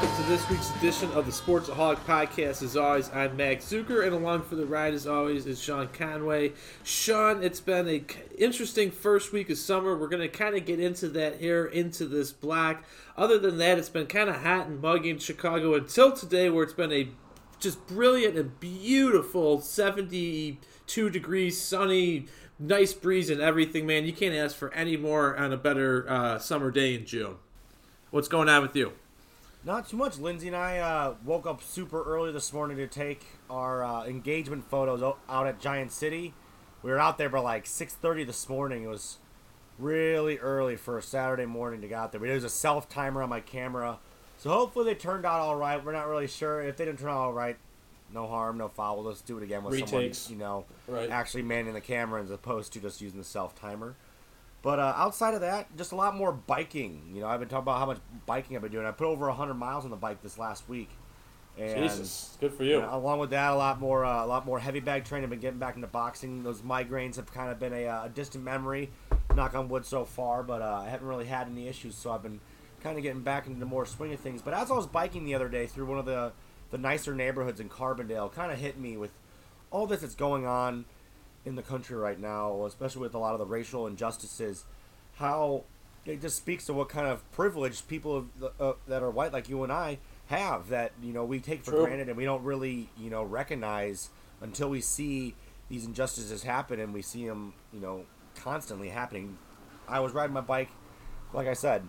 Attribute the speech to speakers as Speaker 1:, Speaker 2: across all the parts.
Speaker 1: welcome to this week's edition of the Sportsaholic Podcast. As always, I'm Max Zuiker, and along for the ride, as always, is Sean Conway. Sean, it's been a interesting first week of summer. We're going to kind of get into that here, into this black. Other than that, it's been kind of hot and muggy in Chicago until today, where it's been a just brilliant and beautiful 72 degrees, sunny, nice breeze, and everything. Man, you can't ask for any more on a better uh, summer day in June. What's going on with you?
Speaker 2: Not too much. Lindsay and I uh, woke up super early this morning to take our uh, engagement photos out at Giant City. We were out there by like 6:30 this morning. It was really early for a Saturday morning to get out there. There was a self timer on my camera, so hopefully they turned out all right. We're not really sure if they didn't turn out all right. No harm, no foul. Let's do it again with
Speaker 1: Retakes.
Speaker 2: someone you know
Speaker 1: Right.
Speaker 2: actually manning the camera as opposed to just using the self timer. But uh, outside of that, just a lot more biking. You know, I've been talking about how much biking I've been doing. I put over 100 miles on the bike this last week. And,
Speaker 1: Jesus, good for you.
Speaker 2: you know, along with that, a lot more, uh, a lot more heavy bag training. I've been getting back into boxing. Those migraines have kind of been a, uh, a distant memory. Knock on wood so far, but uh, I haven't really had any issues. So I've been kind of getting back into the more swing of things. But as I was biking the other day through one of the the nicer neighborhoods in Carbondale, kind of hit me with all this that's going on in the country right now, especially with a lot of the racial injustices, how it just speaks to what kind of privilege people of, uh, that are white like you and I have that you know we take for
Speaker 1: True.
Speaker 2: granted and we don't really you know recognize until we see these injustices happen and we see them you know constantly happening. I was riding my bike, like I said,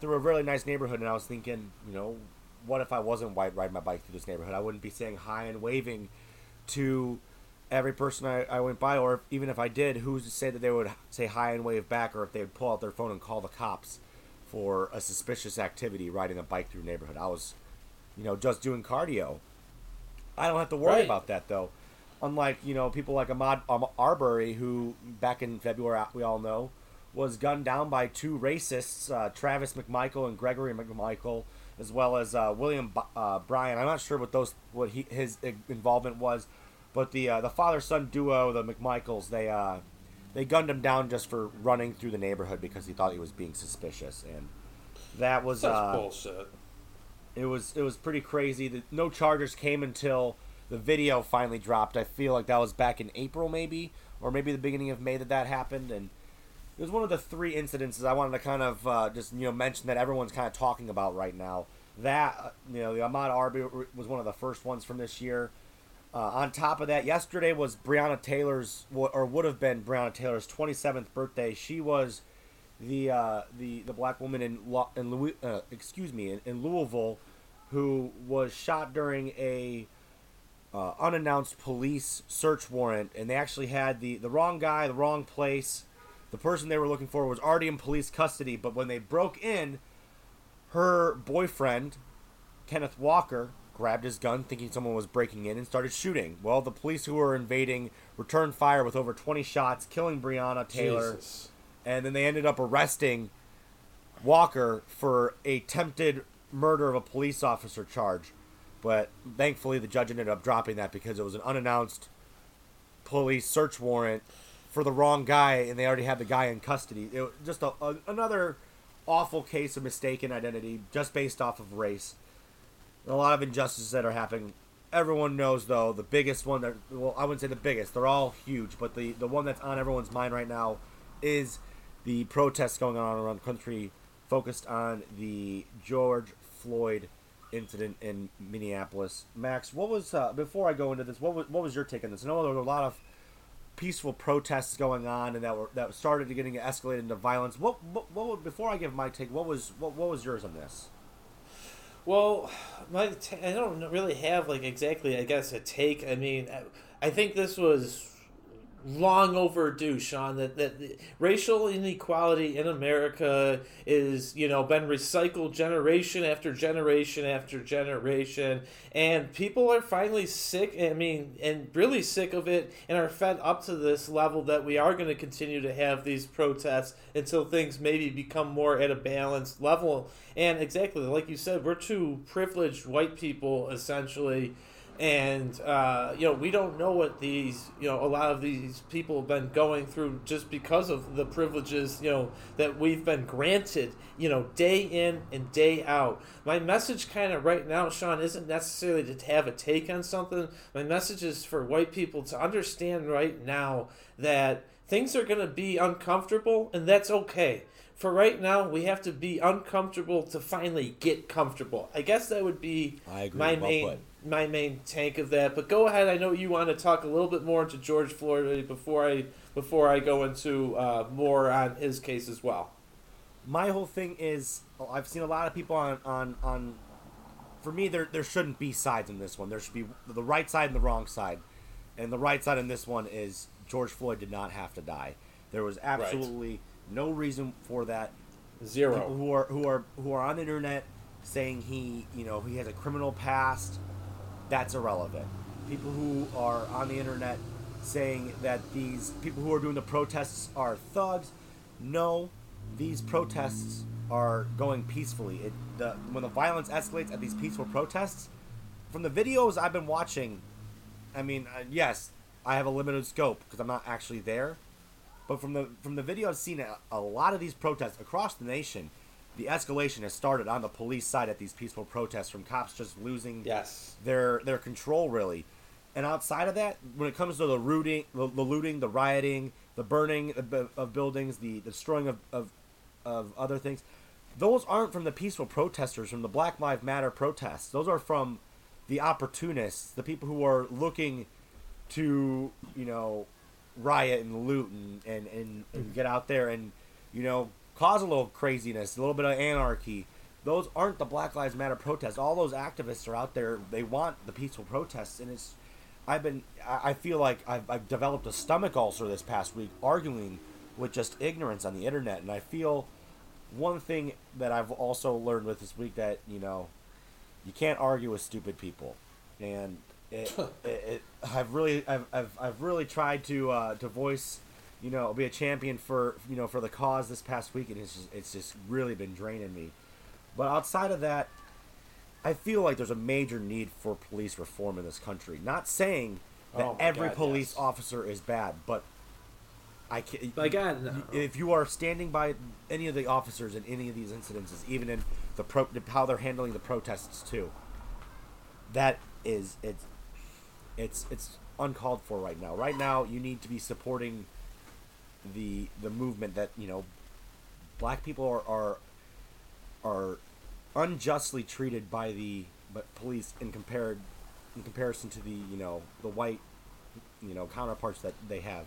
Speaker 2: through a really nice neighborhood, and I was thinking, you know, what if I wasn't white riding my bike through this neighborhood? I wouldn't be saying hi and waving to every person I, I went by, or even if I did, who's to say that they would say hi and wave back, or if they would pull out their phone and call the cops for a suspicious activity riding a bike through neighborhood? I was, you know, just doing cardio. I don't have to worry
Speaker 1: Right.
Speaker 2: about that though. Unlike you know people like Ahmad um, Arbery, who back in February we all know was gunned down by two racists, uh, Travis McMichael and Gregory McMichael, as well as uh, William B- uh, Bryan. I'm not sure what those what he his involvement was, but the uh, the father son duo, the McMichaels, they uh, they gunned him down just for running through the neighborhood because he thought he was being suspicious, and that was
Speaker 1: Such
Speaker 2: uh,
Speaker 1: bullshit.
Speaker 2: it was it was pretty crazy. The, no charges came until the video finally dropped. I feel like that was back in April, maybe, or maybe the beginning of May that that happened. And it was one of the three incidences I wanted to kind of uh, just you know mention that everyone's kind of talking about right now. That uh, you know the Ahmad Arbery was one of the first ones from this year. Uh, on top of that, yesterday was Breonna Taylor's, or would have been Breonna Taylor's 27th birthday. She was the uh, the the black woman in in Louis, uh, excuse me in, in Louisville who was shot during a uh, unannounced police search warrant, and they actually had the the wrong guy, the wrong place. The person they were looking for was already in police custody, but when they broke in, her boyfriend, Kenneth Walker, grabbed his gun thinking someone was breaking in and started shooting. Well, the police who were invading returned fire with over 20 shots, killing Breonna Taylor
Speaker 1: Jesus.
Speaker 2: and then they ended up arresting Walker for a attempted murder of a police officer charge. But thankfully, the judge ended up dropping that because it was an unannounced police search warrant for the wrong guy, and they already had the guy in custody. It was just a, a, another awful case of mistaken identity just based off of race. A lot of injustices that are happening. Everyone knows, though, the biggest one that, well, I wouldn't say the biggest, they're all huge, but the, the one that's on everyone's mind right now is the protests going on around the country focused on the George Floyd incident in Minneapolis. Max, what was, uh, before I go into this, what was, what was your take on this? I know there were a lot of peaceful protests going on and that were that started getting escalated into violence. What, what, what before I give my take, what was what, what was yours on this?
Speaker 1: Well, my t- I don't really have like exactly I guess a take. I mean, I, I think this was long overdue, Sean. That that racial inequality in America is you know been recycled generation after generation after generation, and people are finally sick. I mean, and really sick of it, and are fed up to this level that we are going to continue to have these protests until things maybe become more at a balanced level. And exactly like you said, we're two privileged white people essentially and uh, you know we don't know what these you know a lot of these people have been going through just because of the privileges you know that we've been granted you know day in and day out my message kind of right now sean isn't necessarily to have a take on something my message is for white people to understand right now that things are going to be uncomfortable and that's okay for right now, we have to be uncomfortable to finally get comfortable. I guess that would be
Speaker 2: I agree.
Speaker 1: my
Speaker 2: Well
Speaker 1: main
Speaker 2: put.
Speaker 1: My main tank of that. But go ahead. I know you want to talk a little bit more into George Floyd before I before I go into uh, more on his case as well.
Speaker 2: my whole thing is oh, I've seen a lot of people on on on. For me, there there shouldn't be sides in this one. There should be the right side and the wrong side, and the right side in this one is George Floyd did not have to die. There was absolutely no reason for that. People
Speaker 1: Zero.
Speaker 2: who are who are who are on the internet saying he you know he has a criminal past, that's irrelevant. People who are on the internet saying that these people who are doing the protests are thugs, no, these protests are going peacefully. It the when the violence escalates at these peaceful protests, from the videos I've been watching, I mean, uh, yes, I have a limited scope because I'm not actually there. But from the from the video I've seen, a, a lot of these protests across the nation, the escalation has started on the police side at these peaceful protests from cops just losing
Speaker 1: Yes.
Speaker 2: their their control really. And outside of that, when it comes to the looting, the, the looting, the rioting, the burning of, of buildings, the, the destroying of, of of other things, those aren't from the peaceful protesters from the Black Lives Matter protests. Those are from the opportunists, the people who are looking to you know riot and loot and, and, and, and get out there and you know cause a little craziness, a little bit of anarchy. Those aren't the Black Lives Matter protests. All those activists are out there. They want the peaceful protests, and it's. I've been. I feel like I've, I've developed a stomach ulcer this past week arguing with just ignorance on the internet, and I feel one thing that I've also learned with this week that you know you can't argue with stupid people, and it, it, it I've really I've, I've, I've really tried to uh, to voice you know I'll be a champion for you know for the cause this past week, and it's just it's just really been draining me. But outside of that, I feel like there's a major need for police reform in this country. Not saying that
Speaker 1: Oh
Speaker 2: every
Speaker 1: God,
Speaker 2: police
Speaker 1: yes.
Speaker 2: officer is bad, but I can.
Speaker 1: By God, no.
Speaker 2: If you are standing by any of the officers in any of these incidences, even in the pro, how they're handling the protests too, that is it's it's it's uncalled for right now. Right now, you need to be supporting the the movement that you know black people are are are unjustly treated by the but police in compared in comparison to the you know the white you know counterparts that they have.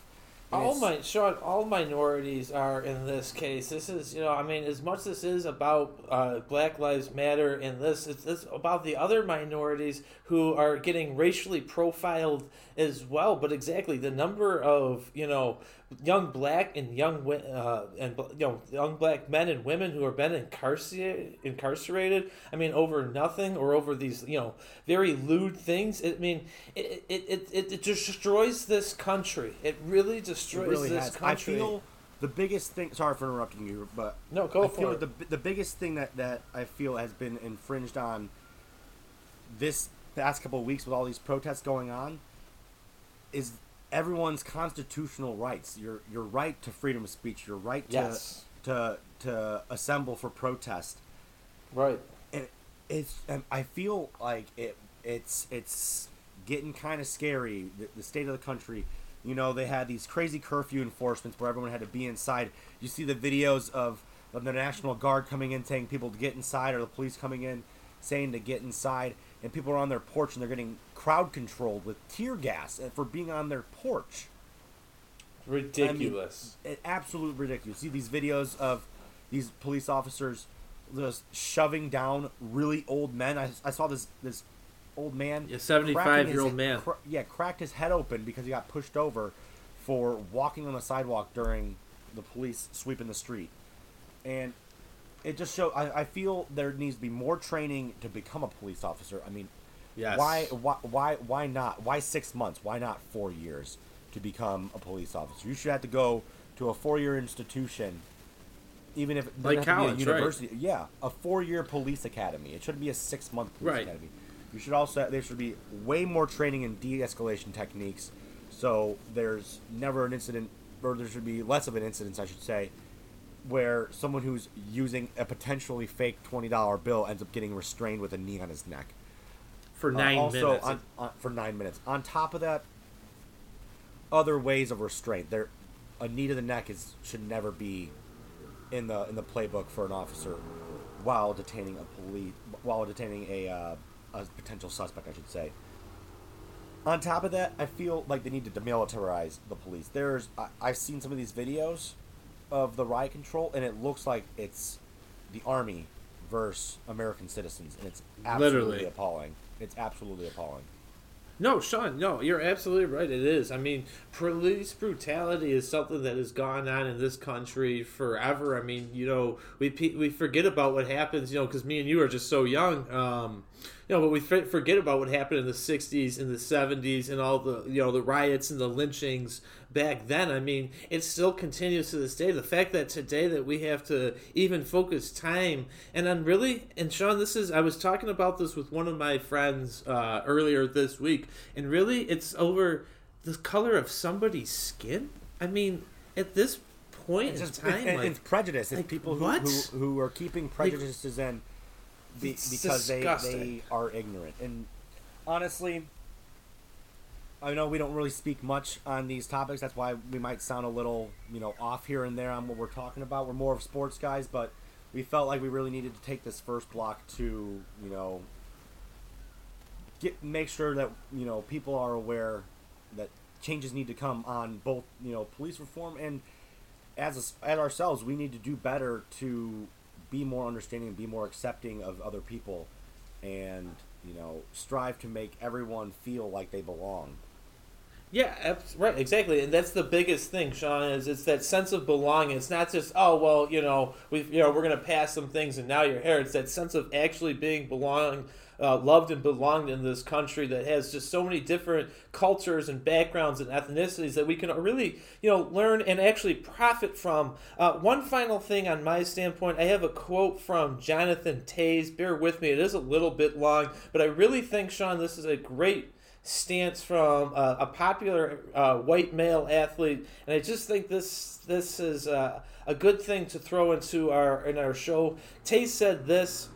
Speaker 2: And
Speaker 1: all my Sean, all minorities are in this case. This is, you know, I mean, as much as this is about uh, Black Lives Matter and this, it's, it's about the other minorities who are getting racially profiled as well. But exactly the number of, you know, young black and young uh, and you know young black men and women who have been incarcerated incarcerated i mean over nothing or over these you know very lewd things i mean it it, it, it, it destroys this country it really
Speaker 2: It
Speaker 1: destroys
Speaker 2: really
Speaker 1: this
Speaker 2: has.
Speaker 1: country
Speaker 2: I feel the biggest thing. Sorry for interrupting you, but
Speaker 1: no go
Speaker 2: I
Speaker 1: for
Speaker 2: feel
Speaker 1: it
Speaker 2: the the biggest thing that that I feel has been infringed on this past couple of weeks with all these protests going on is everyone's constitutional rights. Your your right to freedom of speech. Your right to
Speaker 1: Yes.
Speaker 2: to to assemble for protest.
Speaker 1: right
Speaker 2: And it's um, I feel like it it's it's getting kind of scary. The, the state of the country. You know, they had these crazy curfew enforcements where everyone had to be inside. You see the videos of, of the National Guard coming in saying people to get inside, or the police coming in saying to get inside, and people are on their porch and they're getting crowd controlled with tear gas for being on their porch.
Speaker 1: ridiculous
Speaker 2: It, absolute ridiculous. See these videos of these police officers just shoving down really old men. I, I saw this this old man,
Speaker 1: A 75 year old man.
Speaker 2: cra- yeah, cracked his head open because he got pushed over for walking on the sidewalk during the police sweeping the street, and it just show. I, I feel there needs to be more training to become a police officer. I mean,
Speaker 1: yes
Speaker 2: why why why why not? Why six months? Why not four years to become a police officer? You should have to go to a four-year institution, even if it
Speaker 1: Like college,
Speaker 2: a
Speaker 1: right.
Speaker 2: university. Yeah, a four-year police academy. It shouldn't be a six-month police
Speaker 1: Right.
Speaker 2: academy. You should also there should be way more training in de-escalation techniques, so there's never an incident, or there should be less of an incident, I should say, where someone who's using a potentially fake twenty dollar bill ends up getting restrained with a knee on his neck
Speaker 1: for uh, nine
Speaker 2: uh, also
Speaker 1: minutes.
Speaker 2: On, on, for nine minutes. On top of that, other ways of restraint. There, a knee to the neck is should never be in the in the playbook for an officer while detaining a police while detaining a uh, a potential suspect, I should say. On top of that, I feel like they need to demilitarize the police. There's I, I've seen some of these videos of the riot control, and it looks like it's the army versus American citizens, and it's absolutely Literally. appalling. It's absolutely appalling.
Speaker 1: No, Sean, no, you're absolutely right. It is. I mean, police brutality is something that has gone on in this country forever. I mean, you know, we we forget about what happens, you know, because me and you are just so young. Um, you know, but we forget about what happened in the '60s and the '70s and all the you know the riots and the lynchings back then. I mean, it still continues to this day. The fact that today that we have to even focus time and on really and Sean, this is I was talking about this with one of my friends uh, earlier this week, and really it's over the color of somebody's skin. I mean, at this point it's in just, time,
Speaker 2: it, like, it's prejudice. It's like, people who, who, who are keeping prejudices like, in be, because they they are ignorant. And honestly, I know we don't really speak much on these topics. That's why we might sound a little, you know, off here and there on what we're talking about. We're more of sports guys, but we felt like we really needed to take this first block to, you know, get make sure that you know people are aware that changes need to come on both, you know, police reform and as a, as ourselves, we need to do better to be more understanding and be more accepting of other people and you know strive to make everyone feel like they belong
Speaker 1: yeah, right, exactly, and that's the biggest thing, Sean. Is it's that sense of belonging. It's not just oh well, you know, we you know we're gonna pass some things and now you're here. It's that sense of actually being belong, uh, loved and belonged in this country that has just so many different cultures and backgrounds and ethnicities that we can really you know learn and actually profit from. Uh, one final thing on my standpoint, I have a quote from Jonathan Toews. Bear with me; it is a little bit long, but I really think Sean, this is a great stance from uh, a popular uh, white male athlete, and I just think this this is uh, a good thing to throw into our in our show. Toews said this.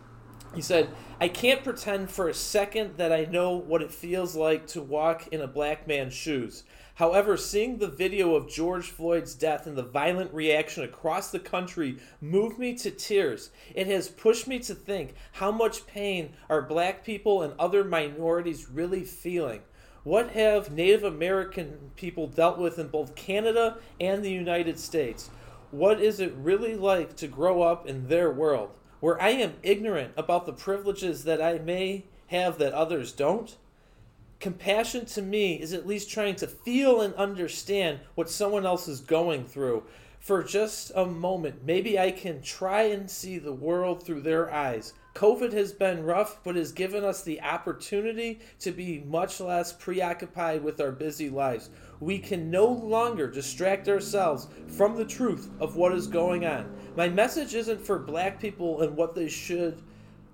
Speaker 1: He said, "I can't pretend for a second that I know what it feels like to walk in a black man's shoes. However, seeing the video of George Floyd's death and the violent reaction across the country moved me to tears. It has pushed me to think how much pain are black people and other minorities really feeling. What have Native American people dealt with in both Canada and the United States? What is it really like to grow up in their world, where I am ignorant about the privileges that I may have that others don't? Compassion to me is at least trying to feel and understand what someone else is going through. For just a moment, maybe I can try and see the world through their eyes. COVID has been rough, but has given us the opportunity to be much less preoccupied with our busy lives. We can no longer distract ourselves from the truth of what is going on. My message isn't for black people and what they should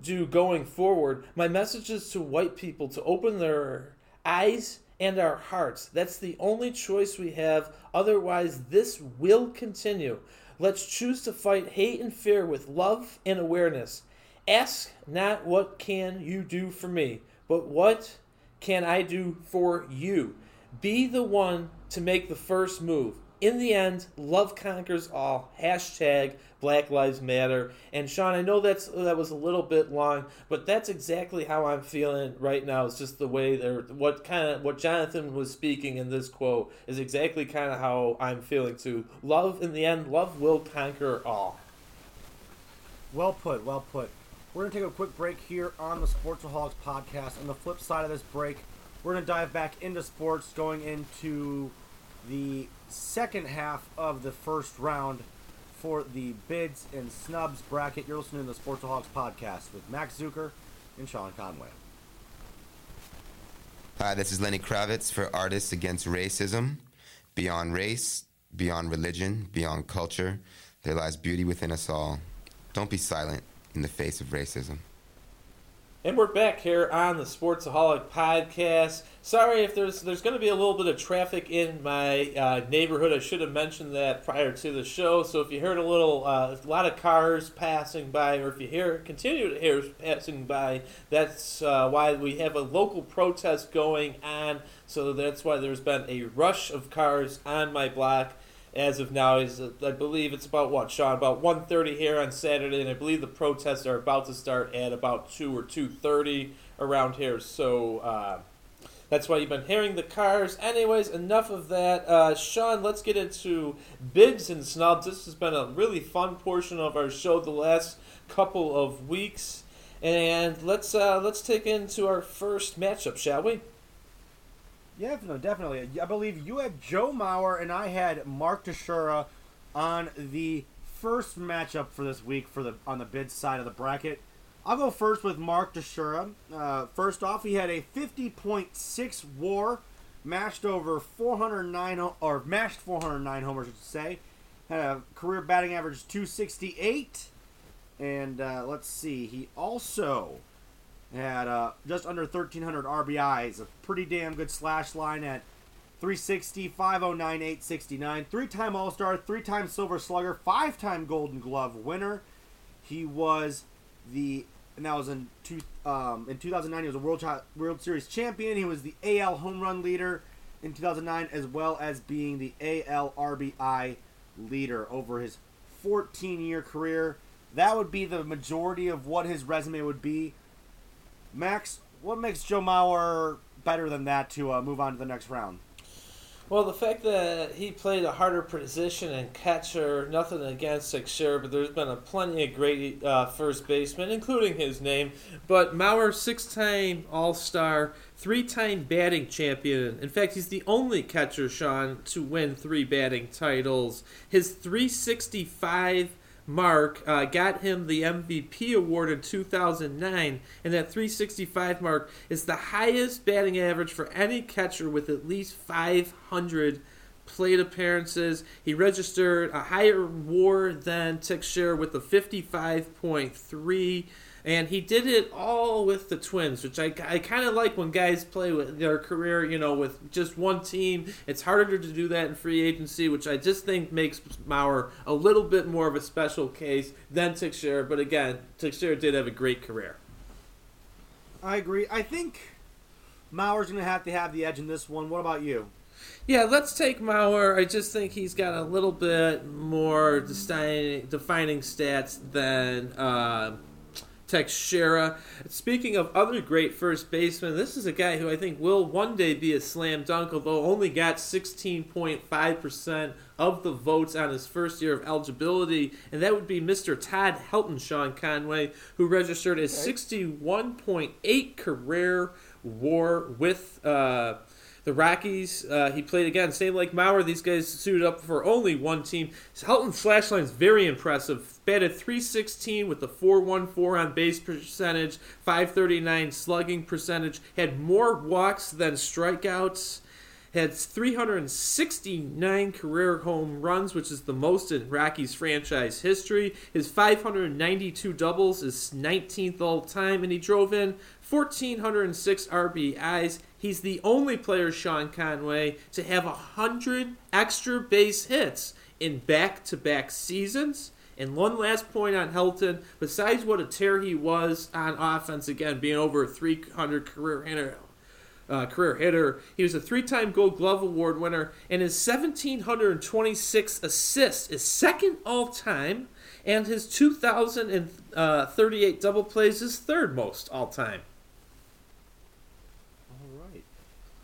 Speaker 1: do going forward. My message is to white people to open their eyes and our hearts. That's the only choice we have. Otherwise, this will continue. Let's choose to fight hate and fear with love and awareness. Ask not what can you do for me, but what can I do for you? Be the one to make the first move in the end, love conquers all. Hashtag Black Lives Matter. And Sean, I know that's that was a little bit long, but that's exactly how I'm feeling right now. It's just the way there, what kind of what Jonathan was speaking in this quote is exactly kind of how I'm feeling too. Love in the end, love will conquer all.
Speaker 2: Well put. Well put. We're gonna take a quick break here on the Sportsaholics podcast. On the flip side of this break, we're gonna dive back into sports, going into the second half of the first round for the bids and snubs bracket. You're listening to the Sportsaholics podcast with Max Zuiker and Sean Conway.
Speaker 3: Hi, this is Lenny Kravitz for Artists Against Racism. Beyond race, beyond religion, beyond culture, there lies beauty within us all. Don't be silent in the face of racism.
Speaker 1: And we're back here on the Sportsaholic podcast. Sorry if there's there's going to be a little bit of traffic in my uh, neighborhood. I should have mentioned that prior to the show. So if you heard a little, uh, a lot of cars passing by, or if you hear continue to hear passing by, that's uh, why we have a local protest going on. So that's why there's been a rush of cars on my block as of now is I believe it's about what Sean about 1:30 here on Saturday, and I believe the protests are about to start at about two or 2:30 around here. So uh, that's why you've been hearing the cars. Anyways, enough of that. Uh, Sean, let's get into bigs and snubs. This has been a really fun portion of our show the last couple of weeks, and let's uh, let's take into our first matchup, shall we?
Speaker 2: Yeah, no, definitely. I believe you had Joe Mauer and I had Mark Teixeira on the first matchup for this week for the on the bid side of the bracket. I'll go first with Mark Teixeira. Uh, first off, he had a 50.6 WAR, matched over 409 or matched 409 homers, I should say. Had a career batting average 268, and uh, let's see, he also had uh, just under 1,300 RBIs, a pretty damn good slash line at 360, 509, 869. Three time All Star, three time Silver Slugger, five time Golden Glove winner. He was the, and that was in, two, um, in 2009, he was a World, World Series champion. He was the AL home run leader in 2009, as well as being the AL RBI leader over his 14 year career. That would be the majority of what his resume would be. Max, what makes Joe Mauer better than that to uh, move on to the next round?
Speaker 1: Well, the fact that he played a harder position and catcher, nothing against Teixeira, but there's been a plenty of great uh, first basemen, including his name. But Mauer, six-time All-Star, three-time batting champion. In fact, he's the only catcher, Sean, to win three batting titles. His 365 mark uh, got him the MVP award in 2009, and that 365 mark is the highest batting average for any catcher with at least 500 plate appearances. He registered a higher WAR than Teixeira with a 55.3 and he did it all with the Twins, which I, I kind of like when guys play with their career, you know, with just one team. It's harder to do that in free agency, which I just think makes Mauer a little bit more of a special case than Teixeira. But again, Teixeira did have a great career.
Speaker 2: I agree. I think Mauer's going to have to have the edge in this one. What about you?
Speaker 1: Yeah, let's take Mauer. I just think he's got a little bit more defining, defining stats than. Uh, Teixeira. Speaking of other great first basemen, this is a guy who I think will one day be a slam dunk, although only got 16.5% of the votes on his first year of eligibility, and that would be Mr. Todd Helton, Sean Conway, who registered a 61.8 career WAR with. Uh, the Rockies, uh, he played again, same like Mauer. These guys suited up for only one team. Helton's slash line is very impressive. Batted 316 with a 414 on base percentage, 539 slugging percentage. Had more walks than strikeouts. Had 369 career home runs, which is the most in Rockies franchise history. His 592 doubles is 19th all time, and he drove in 1,406 RBIs. He's the only player, Sean Conway, to have 100 extra base hits in back to back seasons. And one last point on Helton, besides what a tear he was on offense, again, being over a 300 career hitter, uh, career hitter. He was a three-time Gold Glove Award winner, and his 1,726 assists is second all-time, and his 2,038 double plays is third most all-time. All right.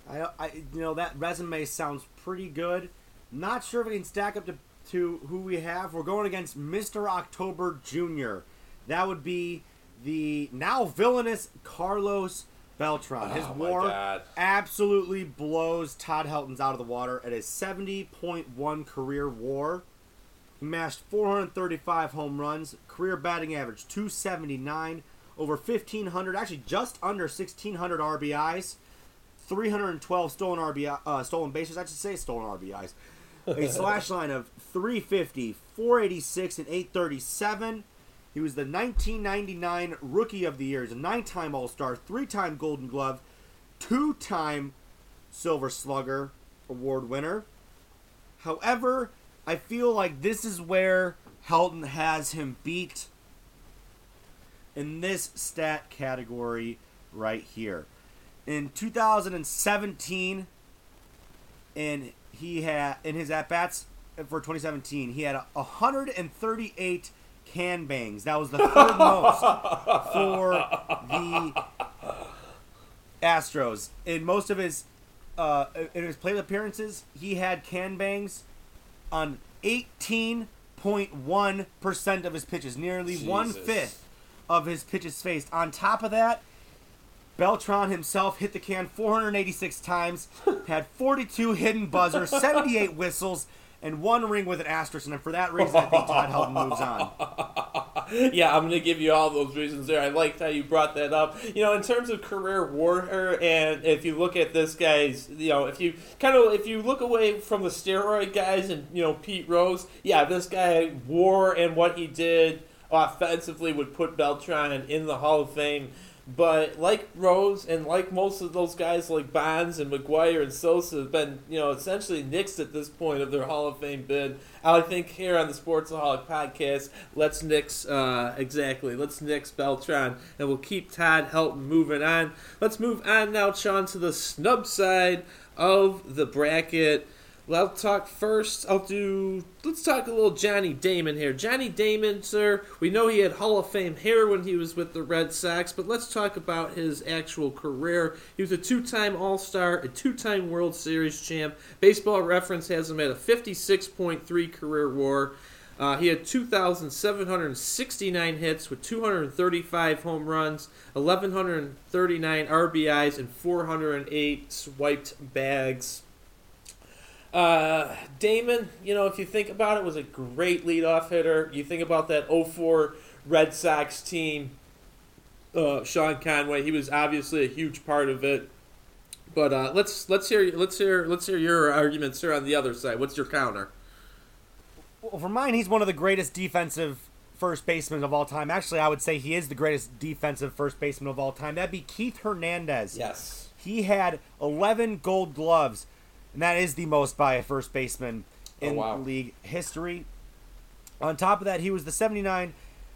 Speaker 2: I, I, you know, that resume sounds pretty good. Not sure if it can stack up to, to who we have. We're going against Mr. October Jr. That would be the now villainous Carlos Beltran. His
Speaker 1: Oh,
Speaker 2: war
Speaker 1: God.
Speaker 2: absolutely blows Todd Helton's out of the water at a 70.1 career war. He mashed 435 home runs, career batting average 279, over 1,500, actually just under 1,600 RBIs. 312 stolen RBI, uh, stolen bases. I should say stolen RBIs. A slash line of 350, 486, and 837. He was the 1999 Rookie of the Year. He's a nine-time All-Star, three-time Golden Glove, two-time Silver Slugger award winner. However, I feel like this is where Helton has him beat in this stat category right here. In 2017, and he had in his at bats for 2017, he had 138 can bangs. That was the third most for the Astros. In most of his uh, in his plate appearances, he had can bangs on 18.1 percent of his pitches, nearly one fifth of his pitches faced. On top of that, Beltran himself hit the can 486 times, had 42 hidden buzzers, 78 whistles, and one ring with an asterisk. And for that reason, I think Todd Helton moves on.
Speaker 1: yeah, I'm going to give you all those reasons there. I liked how you brought that up. You know, in terms of career WAR, and if you look at this guy's, you know, if you kind of if you look away from the steroid guys and you know Pete Rose, yeah, this guy WAR and what he did offensively would put Beltran in the Hall of Fame. But like Rose and like most of those guys like Bonds and McGwire and Sosa have been, you know, essentially nixed at this point of their Hall of Fame bid. I think here on the Sportsaholic podcast, let's nix uh, exactly. Let's nix Beltran and we'll keep Todd Helton moving on. Let's move on now, Sean, to the snub side of the bracket. Well, I'll talk first. I'll do. Let's talk a little Johnny Damon here. Johnny Damon, sir. We know he had Hall of Fame hair when he was with the Red Sox, but let's talk about his actual career. He was a two-time All-Star, a two-time World Series champ. Baseball Reference has him at a 56.3 career WAR. Uh, he had 2,769 hits with 235 home runs, 1,139 RBIs, and 408 swiped bags. Uh, Damon, you know, if you think about it, was a great leadoff hitter. You think about that 04 Red Sox team, uh, Sean Conway. He was obviously a huge part of it. But uh, let's let's hear let's hear let's hear your arguments, here on the other side. What's your counter?
Speaker 2: Well, for mine, he's one of the greatest defensive first basemen of all time. Actually, I would say he is the greatest defensive first baseman of all time. That'd be Keith Hernandez.
Speaker 1: Yes.
Speaker 2: He had 11 gold gloves, and that is the most by a first baseman in
Speaker 1: Oh, wow.
Speaker 2: league history. On top of that, he was the 79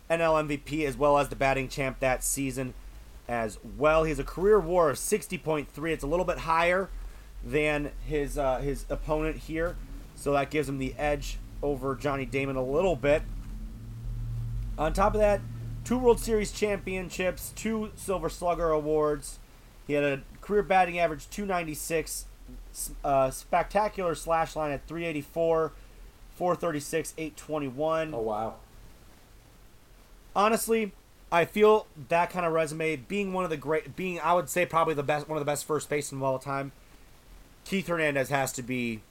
Speaker 2: NL MVP as well as the batting champ that season as well. He has a career WAR of 60.3. It's a little bit higher than his uh, his opponent here, so that gives him the edge over Johnny Damon a little bit. On top of that, two World Series championships, two Silver Slugger awards. He had a career batting average 296, s- uh, spectacular slash line at 384, 436, 821
Speaker 1: Oh wow.
Speaker 2: honestly, I feel that kind of resume being one of the great, being I would say probably the best, one of the best first basemen of all time. Keith Hernandez has to be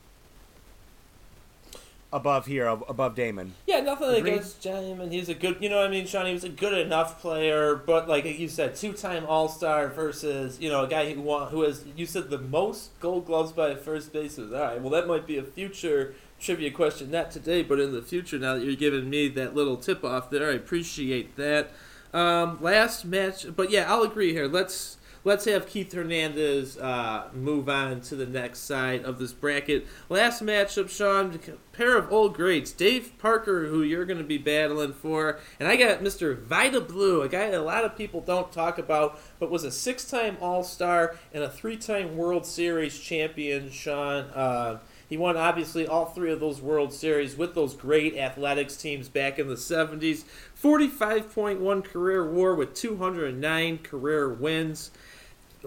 Speaker 2: above here, above Damon.
Speaker 1: Yeah, nothing
Speaker 2: Agreed.
Speaker 1: against Damon. He's a good, you know what I mean, Sean? He was a good enough player, but like you said, two-time All-Star versus, you know, a guy who won, who has, you said the most gold gloves by a first baseman. All right, well, that might be a future trivia question, not today, but in the future, now that you're giving me that little tip-off there, I appreciate that. Um, last match, but yeah, I'll agree here. Let's let's have Keith Hernandez uh, move on to the next side of this bracket. Last matchup, Sean, pair of old greats, Dave Parker, who you're going to be battling for, and I got Mr. Vida Blue, a guy that a lot of people don't talk about, but was a six-time All-Star and a three-time World Series champion. Sean. Uh, he won obviously all three of those World Series with those great athletics teams back in the 70s. 45.1 career war with 209 career wins.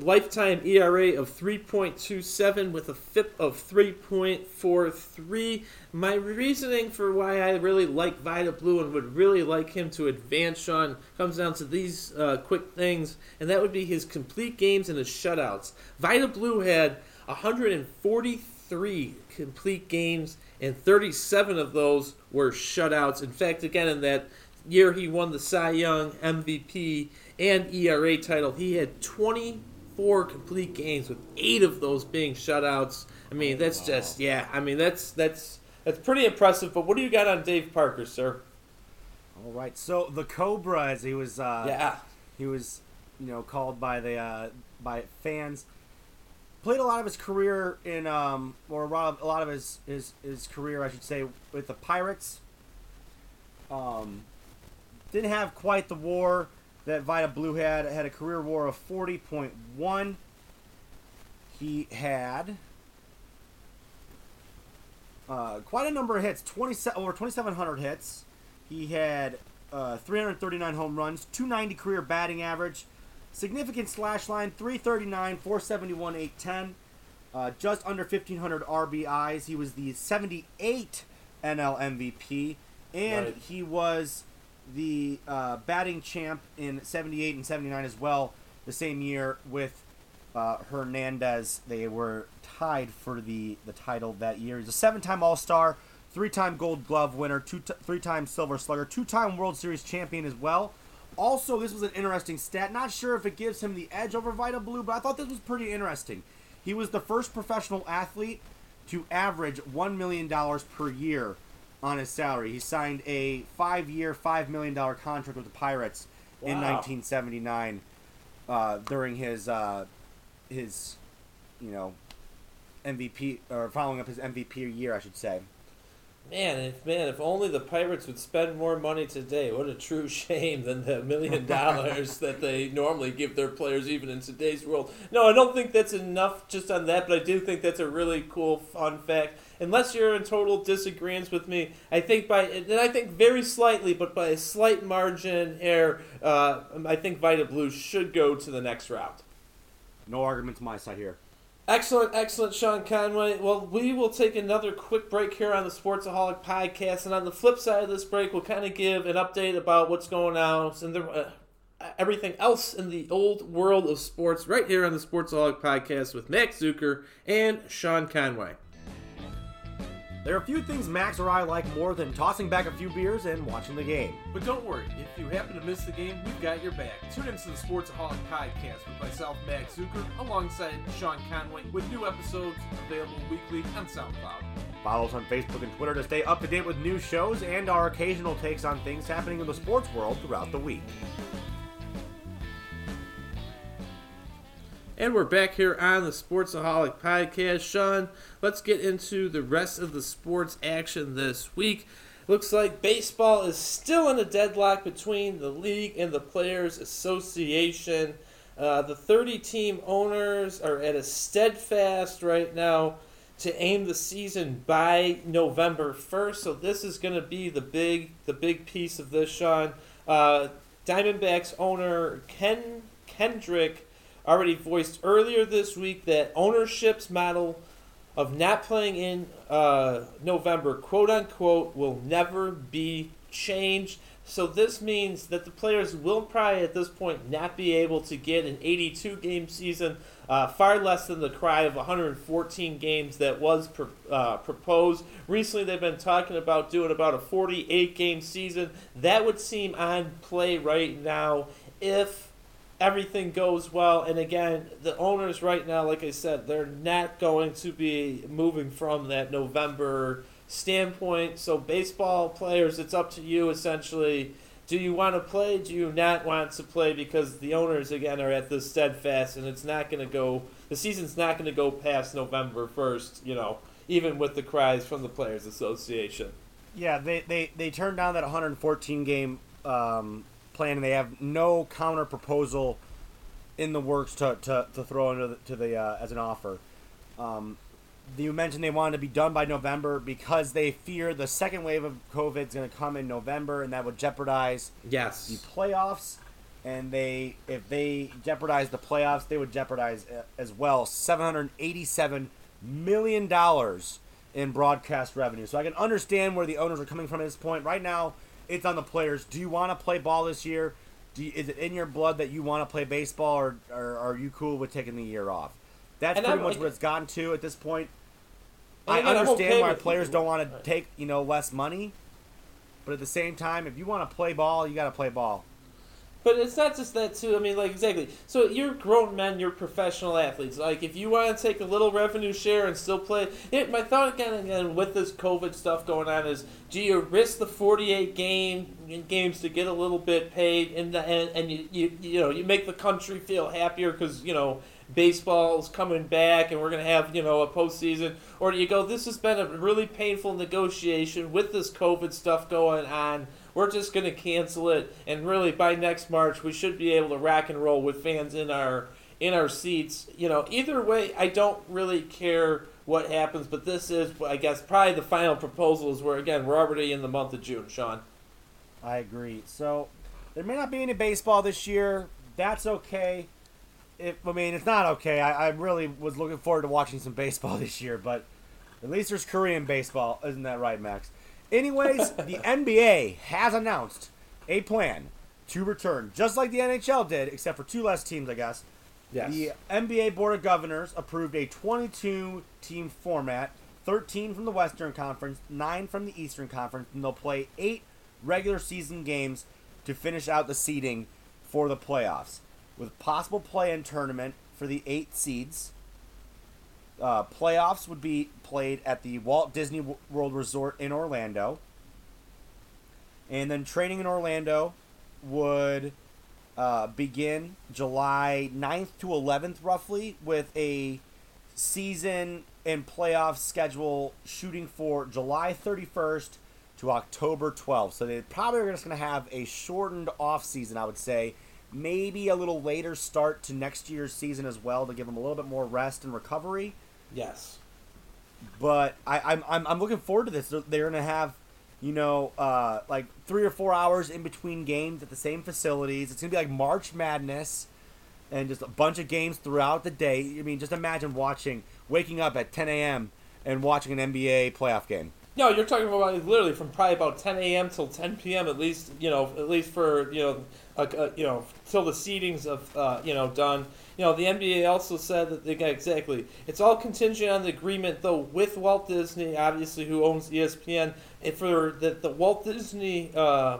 Speaker 1: Lifetime ERA of 3.27 with a FIP of 3.43. My reasoning for why I really like Vida Blue and would really like him to advance, Sean, comes down to these uh, quick things, and that would be his complete games and his shutouts. Vida Blue had 143 complete games, and 37 of those were shutouts. In fact, again, in that year he won the Cy Young MVP and ERA title, he had 24 complete games, with eight of those being shutouts. I mean, that's just yeah. I mean, that's that's that's pretty impressive. But what do you got on Dave Parker, sir?
Speaker 2: All right. So the Cobra, as he was, uh,
Speaker 1: yeah.
Speaker 2: he was, you know, called by the uh, by fans. Played a lot of his career in, um, or a lot of, a lot of his, his his career, I should say, with the Pirates. Um, didn't have quite the WAR that Vida Blue had. Had a career WAR of forty point one. He had uh, quite a number of hits, 20, over 2,700 hits. He had uh, 339 home runs, 290 career batting average, significant slash line, 339, 471, 810, uh, just under 1,500 RBIs. He was the 78 NL MVP, and
Speaker 1: Right.
Speaker 2: he was the uh, batting champ in 78 and 79 as well, the same year with uh, Hernandez. They were tied for the, the title that year. He's a seven time All Star, three time Gold Glove winner, two t- three time Silver Slugger, two time World Series champion as well. Also, this was an interesting stat. Not sure if it gives him the edge over Vida Blue, but I thought this was pretty interesting. He was the first professional athlete to average $1 million per year on his salary. He signed a five year, $5 million contract with the Pirates in 1979 uh, during his, uh, his, you know, MVP, or following up his MVP year, I should say.
Speaker 1: Man, if man, if only the Pirates would spend more money today. What a true shame than the million dollars that they normally give their players, even in today's world. No, I don't think that's enough just on that, but I do think that's a really cool, fun fact. Unless you're in total disagreement with me, I think by and I think very slightly, but by a slight margin here, uh, I think Vida Blue should go to the next round.
Speaker 2: No argument to my side here.
Speaker 1: Excellent, excellent, Sean Conway. Well, we will take another quick break here on the Sportsaholic podcast, and on the flip side of this break, we'll kind of give an update about what's going on and the, uh, everything else in the old world of sports right here on the Sportsaholic podcast with Max Zuiker and Sean Conway.
Speaker 2: There are a few things Max or I like more than tossing back a few beers and watching the game.
Speaker 1: But don't worry, if you happen to miss the game, we've got your back. Tune into the Sports Sportsaholic podcast with myself, Max Zuiker, alongside Sean Conway, with new episodes available weekly on SoundCloud.
Speaker 2: Follow us on Facebook and Twitter to stay up to date with new shows and our occasional takes on things happening in the sports world throughout the week.
Speaker 1: And we're back here on the Sportsaholic podcast. Sean, let's get into the rest of the sports action this week. Looks like baseball is still in a deadlock between the league and the Players Association. Uh, the 30 team owners are at a steadfast right now to aim the season by November 1st. So this is going to be the big the big piece of this, Sean. Uh, Diamondbacks owner Ken Kendrick already voiced earlier this week that ownership's model of not playing in uh, November, quote unquote, will never be changed. So this means that the players will probably at this point not be able to get an 82 game season, uh, far less than the cry of 114 games that was pr- uh, proposed. Recently, they've been talking about doing about a 48 game season. That would seem on play right now if everything goes well. And again, the owners right now, like I said, they're not going to be moving from that November standpoint. So, baseball players, it's up to you essentially. Do you want to play? Do you not want to play? Because the owners, again, are at this steadfast, and it's not going to go, the season's not going to go past November 1st, you know, even with the cries from the Players Association.
Speaker 2: Yeah, they, they, they turned down that 114 game um, plan, and they have no counter proposal in the works to, to, to throw into the, to the uh, as an offer. Um, you mentioned they wanted to be done by November because they fear the second wave of COVID is going to come in November, and that would jeopardize
Speaker 1: yes the
Speaker 2: playoffs. And they, if they jeopardize the playoffs, they would jeopardize uh, as well 787 million dollars in broadcast revenue. So I can understand where the owners are coming from at this point. Right now, it's on the players. Do you want to play ball this year? Do you, is it in your blood that you want to play baseball, or, or are you cool with taking the year off? That's
Speaker 1: And
Speaker 2: pretty
Speaker 1: I'm
Speaker 2: much
Speaker 1: like-
Speaker 2: what it's gotten to at this point. I understand
Speaker 1: okay
Speaker 2: why players don't want to take you know less money, but at the same time, if you want to play ball, you got to play ball.
Speaker 1: But it's not just that too. I mean, like exactly. So you're grown men. You're professional athletes. Like if you want to take a little revenue share and still play, it, my thought again, again with this COVID stuff going on is, do you risk the 48 game games to get a little bit paid, in the, end, and you, you you know you make the country feel happier because you know baseball's coming back and we're going to have, you know, a postseason? Or do you go, this has been a really painful negotiation with this COVID stuff going on. We're just going to cancel it, and really by next March we should be able to rock and roll with fans in our in our seats. You know, either way, I don't really care what happens, but this is, I guess, probably the final proposal is where again we're already in the month of June, Sean.
Speaker 2: I agree. So there may not be any baseball this year. That's okay it, I mean, it's not okay. I, I really was looking forward to watching some baseball this year, but at least there's Korean baseball. Isn't that right, Max? Anyways, the NBA has announced a plan to return, just like the NHL did, except for two less teams, I guess.
Speaker 1: Yes.
Speaker 2: The NBA Board of Governors approved a 22 team format 13 from the Western Conference, 9 from the Eastern Conference, and they'll play 8 regular season games to finish out the seeding for the playoffs with possible play-in tournament for the eight seeds. Uh, playoffs would be played at the Walt Disney World Resort in Orlando. And then training in Orlando would uh, begin July 9th to 11th, roughly, with a season and playoff schedule shooting for July 31st to October 12th. So they probably are just going to have a shortened off season, I would say, maybe a little later start to next year's season as well to give them a little bit more rest and recovery.
Speaker 1: Yes.
Speaker 2: But I, I'm, I'm, I'm looking forward to this. They're, they're going to have, you know, uh, like three or four hours in between games at the same facilities. It's going to be like March Madness and just a bunch of games throughout the day. I mean, just imagine watching, waking up at 10 a.m. and watching an NBA playoff game.
Speaker 1: No, you're talking about literally from probably about 10 a.m. till 10 p.m. at least. You know, at least for you know, you know, till the seedings of uh, you know done. You know, the NBA also said that they got exactly. It's all contingent on the agreement, though, with Walt Disney, obviously, who owns ESPN, and for that the Walt Disney uh,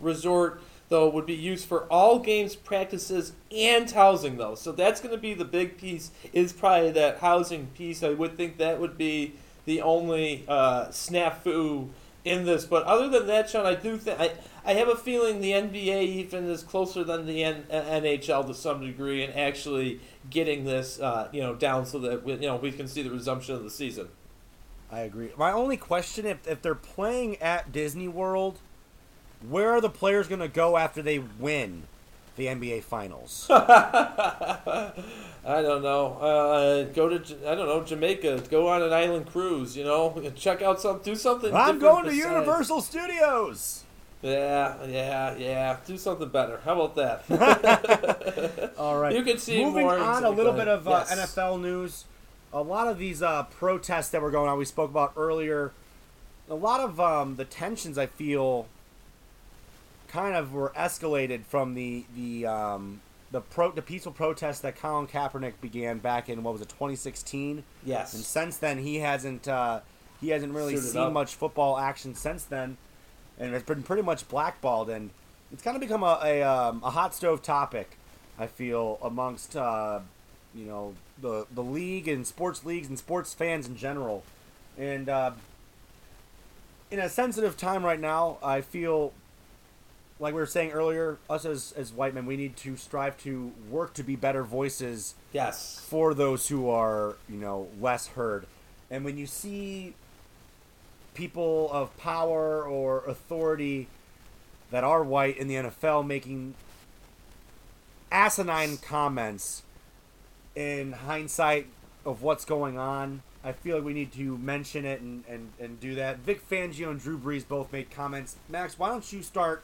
Speaker 1: Resort though would be used for all games, practices, and housing though. So that's going to be the big piece. Is probably that housing piece. I would think that would be the only uh, snafu in this. But other than that, Sean, I do think I, I have a feeling the NBA even is closer than the N- NHL to some degree, and actually getting this uh, you know down so that we, you know we can see the resumption of the season.
Speaker 2: I agree. My only question if if they're playing at Disney World, where are the players going to go after they win? The NBA Finals?
Speaker 1: I don't know. Uh, go to I don't know Jamaica. Go on an island cruise. You know, check out some. Do something.
Speaker 2: I'm going to besides. Universal Studios.
Speaker 1: Yeah, yeah, yeah. Do something better. How about that?
Speaker 2: All right.
Speaker 1: You can see
Speaker 2: moving
Speaker 1: more
Speaker 2: on a little bit of uh, yes. NFL news. A lot of these uh, protests that were going on, we spoke about earlier. A lot of um, the tensions I feel kind of were escalated from the the um, the pro the peaceful protest that Colin Kaepernick began back in what was it 2016.
Speaker 1: Yes.
Speaker 2: And since then he hasn't uh, he hasn't really Suited seen up. much football action since then, and has been pretty much blackballed. And it's kind of become a a, um, a hot stove topic. I feel amongst uh, you know the the league and sports leagues and sports fans in general, and. Uh, in a sensitive time right now, I feel like we were saying earlier, us as as white men, we need to strive to work to be better voices.
Speaker 1: Yes.
Speaker 2: For those who are, you know, less heard, and when you see people of power or authority that are white in the NFL making asinine comments in hindsight of what's going on. I feel like we need to mention it and, and, and do that. Vic Fangio and Drew Brees both made comments. Max, why don't you start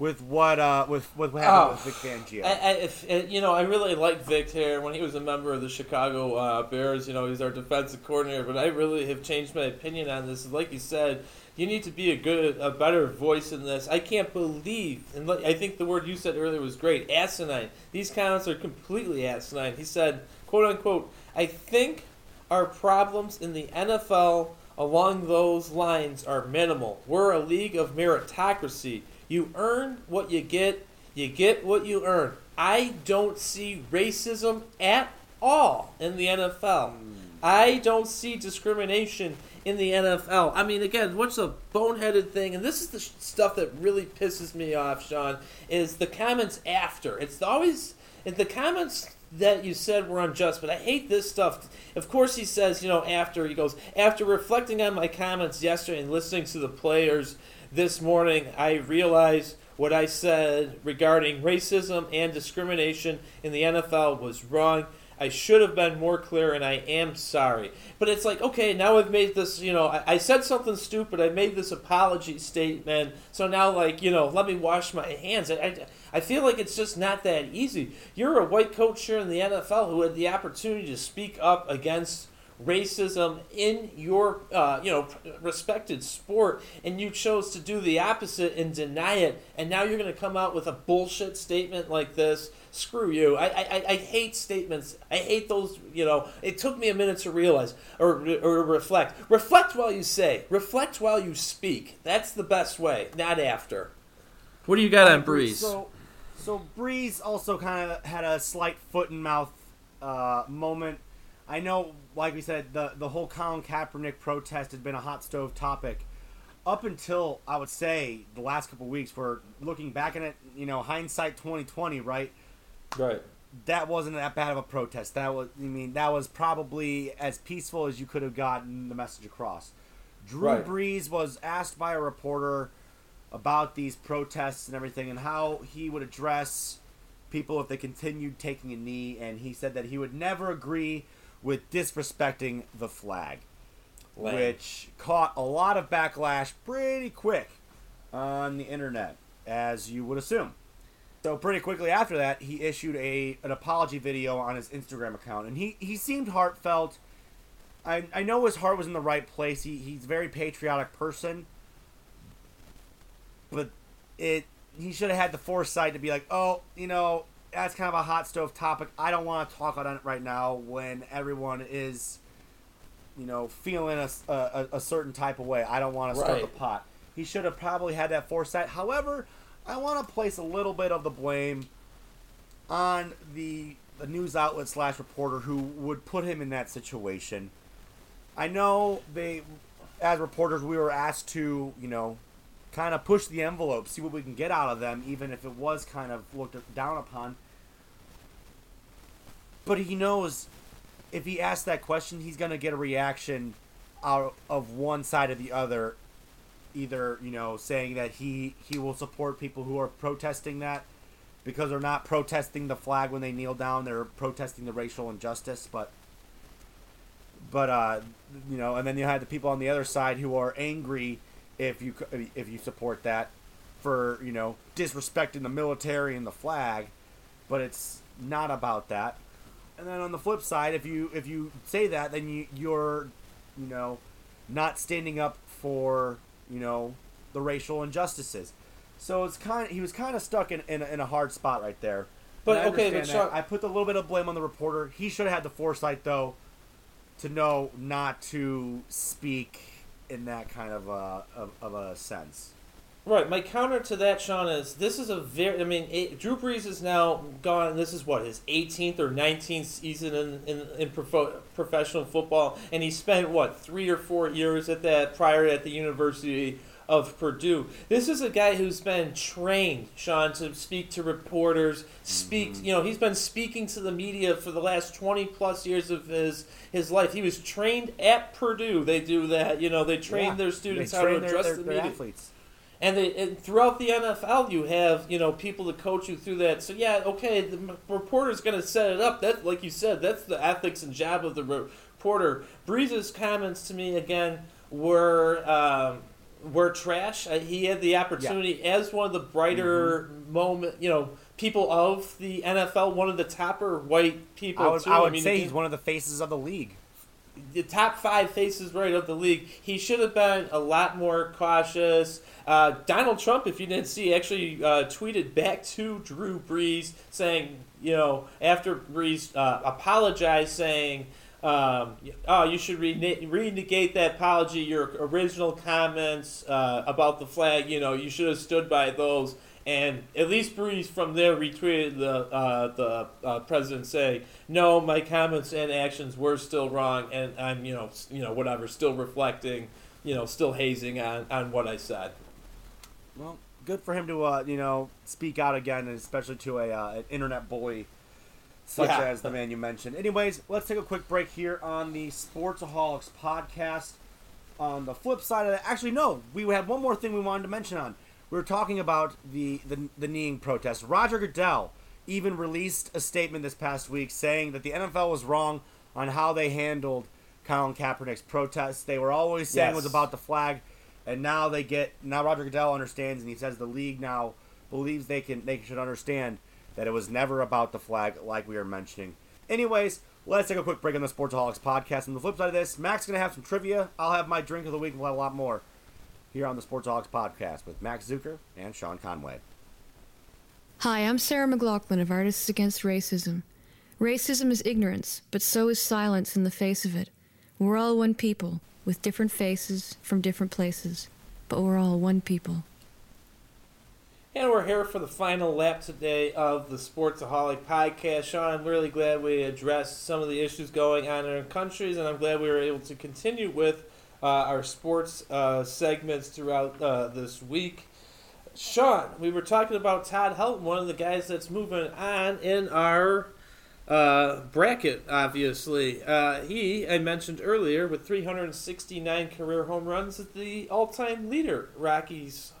Speaker 2: with what uh with what happened oh, with Vic Fangio.
Speaker 1: I, I, if, you know, I really like Vic here when he was a member of the Chicago uh, Bears. You know, he's our defensive coordinator, but I really have changed my opinion on this. Like you said, you need to be a good, a better voice in this. I can't believe, and I think the word you said earlier was great, asinine. These comments are completely asinine. He said, "quote unquote," I think our problems in the NFL along those lines are minimal. We're a league of meritocracy. You earn what you get. You get what you earn. I don't see racism at all in the NFL. Hmm. I don't see discrimination in the NFL. I mean, again, what's a boneheaded thing, and this is the sh- stuff that really pisses me off, Sean, is the comments after. It's always it's the comments that you said were unjust, but I hate this stuff. Of course, he says, you know, after he goes, after reflecting on my comments yesterday and listening to the players this morning, I realized what I said regarding racism and discrimination in the NFL was wrong. I should have been more clear, and I am sorry. But it's like, okay, now I've made this, you know, I, I said something stupid. I made this apology statement. So now, like, you know, let me wash my hands. I, I, I feel like it's just not that easy. You're a white coach here in the NFL who had the opportunity to speak up against racism in your uh, you know respected sport and you chose to do the opposite and deny it and now you're going to come out with a bullshit statement like this? Screw you. I, I i hate statements. I hate those you know it took me a minute to realize or or reflect. Reflect while you say. Reflect while you speak. That's the best way not after. What do you got on Brees?
Speaker 2: So, so Brees also kind of had a slight foot and mouth uh, moment. I know, like we said, the the whole Colin Kaepernick protest has been a hot stove topic up until I would say the last couple weeks. Where looking back at it, you know, hindsight twenty twenty, right?
Speaker 1: right
Speaker 2: That wasn't that bad of a protest. That was, I mean, that was probably as peaceful as you could have gotten the message across. Drew
Speaker 1: Right.
Speaker 2: Brees was asked by a reporter about these protests and everything and how he would address people if they continued taking a knee and he said that he would never agree with disrespecting the flag
Speaker 1: Lame.
Speaker 2: which caught a lot of backlash pretty quick on the internet as you would assume. So pretty quickly after that he issued a an apology video on his instagram account and he he seemed heartfelt. I i know his heart was in the right place. He, he's a very patriotic person but it he should have had the foresight to be like, oh, you know, that's kind of a hot stove topic. I don't want to talk on it right now when everyone is, you know, feeling a, a, a certain type of way. I don't want to start the pot. He should have probably had that foresight. However, I want to place a little bit of the blame on the the news outlet slash reporter who would put him in that situation. I know they, as reporters, we were asked to, you know, kind of push the envelope, see what we can get out of them, even if it was kind of looked down upon. But he knows if he asks that question, he's going to get a reaction out of one side or the other. Either you know, saying that he he will support people who are protesting that because they're not protesting the flag when they kneel down; they're protesting the racial injustice. But but uh, you know, and then you had the people on the other side who are angry if you if you support that for you know disrespecting the military and the flag, but it's not about that. And then on the flip side, if you if you say that, then you you're you know not standing up for you know the racial injustices. So it's kind of, he was kind of stuck in, in, a, in a hard spot right there.
Speaker 1: But,
Speaker 2: And
Speaker 1: okay, but. Sean-
Speaker 2: I put a little bit of blame on the reporter. He should have had the foresight though to know not to speak in that kind of a of, of a sense.
Speaker 1: Right. My counter to that, Sean, is this is a very. I mean, it, Drew Brees is now gone. This is what his 18th or 19th season in in, in profo- professional football, and he spent what three or four years at that prior at the University of Purdue. This is a guy who's been trained, Sean, to speak to reporters. Speak. You know, he's been speaking to the media for the last 20 plus years of his his life. He was trained at Purdue. They do that. You know, they train
Speaker 2: Yeah.
Speaker 1: their students
Speaker 2: They
Speaker 1: how to
Speaker 2: train their-
Speaker 1: address
Speaker 2: their,
Speaker 1: the
Speaker 2: their
Speaker 1: media.
Speaker 2: athletes.
Speaker 1: And, they, and throughout the NFL, you have you know people to coach you through that. So yeah, okay, the m- reporter's going to set it up. That, like you said, that's the ethics and job of the reporter. Brees's comments to me again were um, were trash. Uh, he had the opportunity as one of the brighter
Speaker 2: Mm-hmm.
Speaker 1: moment, you know, people of the NFL, one of the topper white people.
Speaker 2: I would,
Speaker 1: too.
Speaker 2: I would
Speaker 1: mean,
Speaker 2: say he's one of the faces of the league.
Speaker 1: the top five faces right of the league. He should have been a lot more cautious. Uh, Donald Trump, if you didn't see, actually uh, tweeted back to Drew Brees saying, you know, after Brees uh, apologized, saying, um, oh, you should rene- renegate that apology. Your original comments uh, about the flag, you know, you should have stood by those. And at least Brees from there retweeted the uh, the uh, president saying, "No, my comments and actions were still wrong, and I'm you know you know whatever, still reflecting, you know, still hazing on on what I said."
Speaker 2: Well, good for him to uh, you know speak out again, especially to a uh, an internet bully such
Speaker 1: Yeah.
Speaker 2: as the man you mentioned. Anyways, let's take a quick break here on the Sportsaholics podcast. On the flip side of that, actually no, we had one more thing we wanted to mention on. We were talking about the the, the kneeing protest. Roger Goodell even released a statement this past week saying that the NFL was wrong on how they handled Colin Kaepernick's protest. They were always saying it was about the flag, and now they get now Roger Goodell understands, and he says the league now believes they can they should understand that it was never about the flag, like we were mentioning. Anyways, let's take a quick break on the Sportsaholics podcast. On the flip side of this, Mac's gonna have some trivia. I'll have my drink of the week and we'll have a lot more here on the Sportsaholics podcast with Max Zuiker and Sean Conway.
Speaker 4: Hi, I'm Sarah McLachlan of Artists Against Racism. Racism is ignorance, but so is silence in the face of it. We're all one people, with different faces from different places, but we're all one people.
Speaker 1: And we're here for the final lap today of the Sportsaholic podcast. Sean, I'm really glad we addressed some of the issues going on in our countries, and I'm glad we were able to continue with uh, our sports uh, segments throughout uh, this week. Sean, we were talking about Todd Helton, one of the guys that's moving on in our uh, bracket, obviously. Uh, he, I mentioned earlier, with 369 career home runs, is the all time leader, Rockies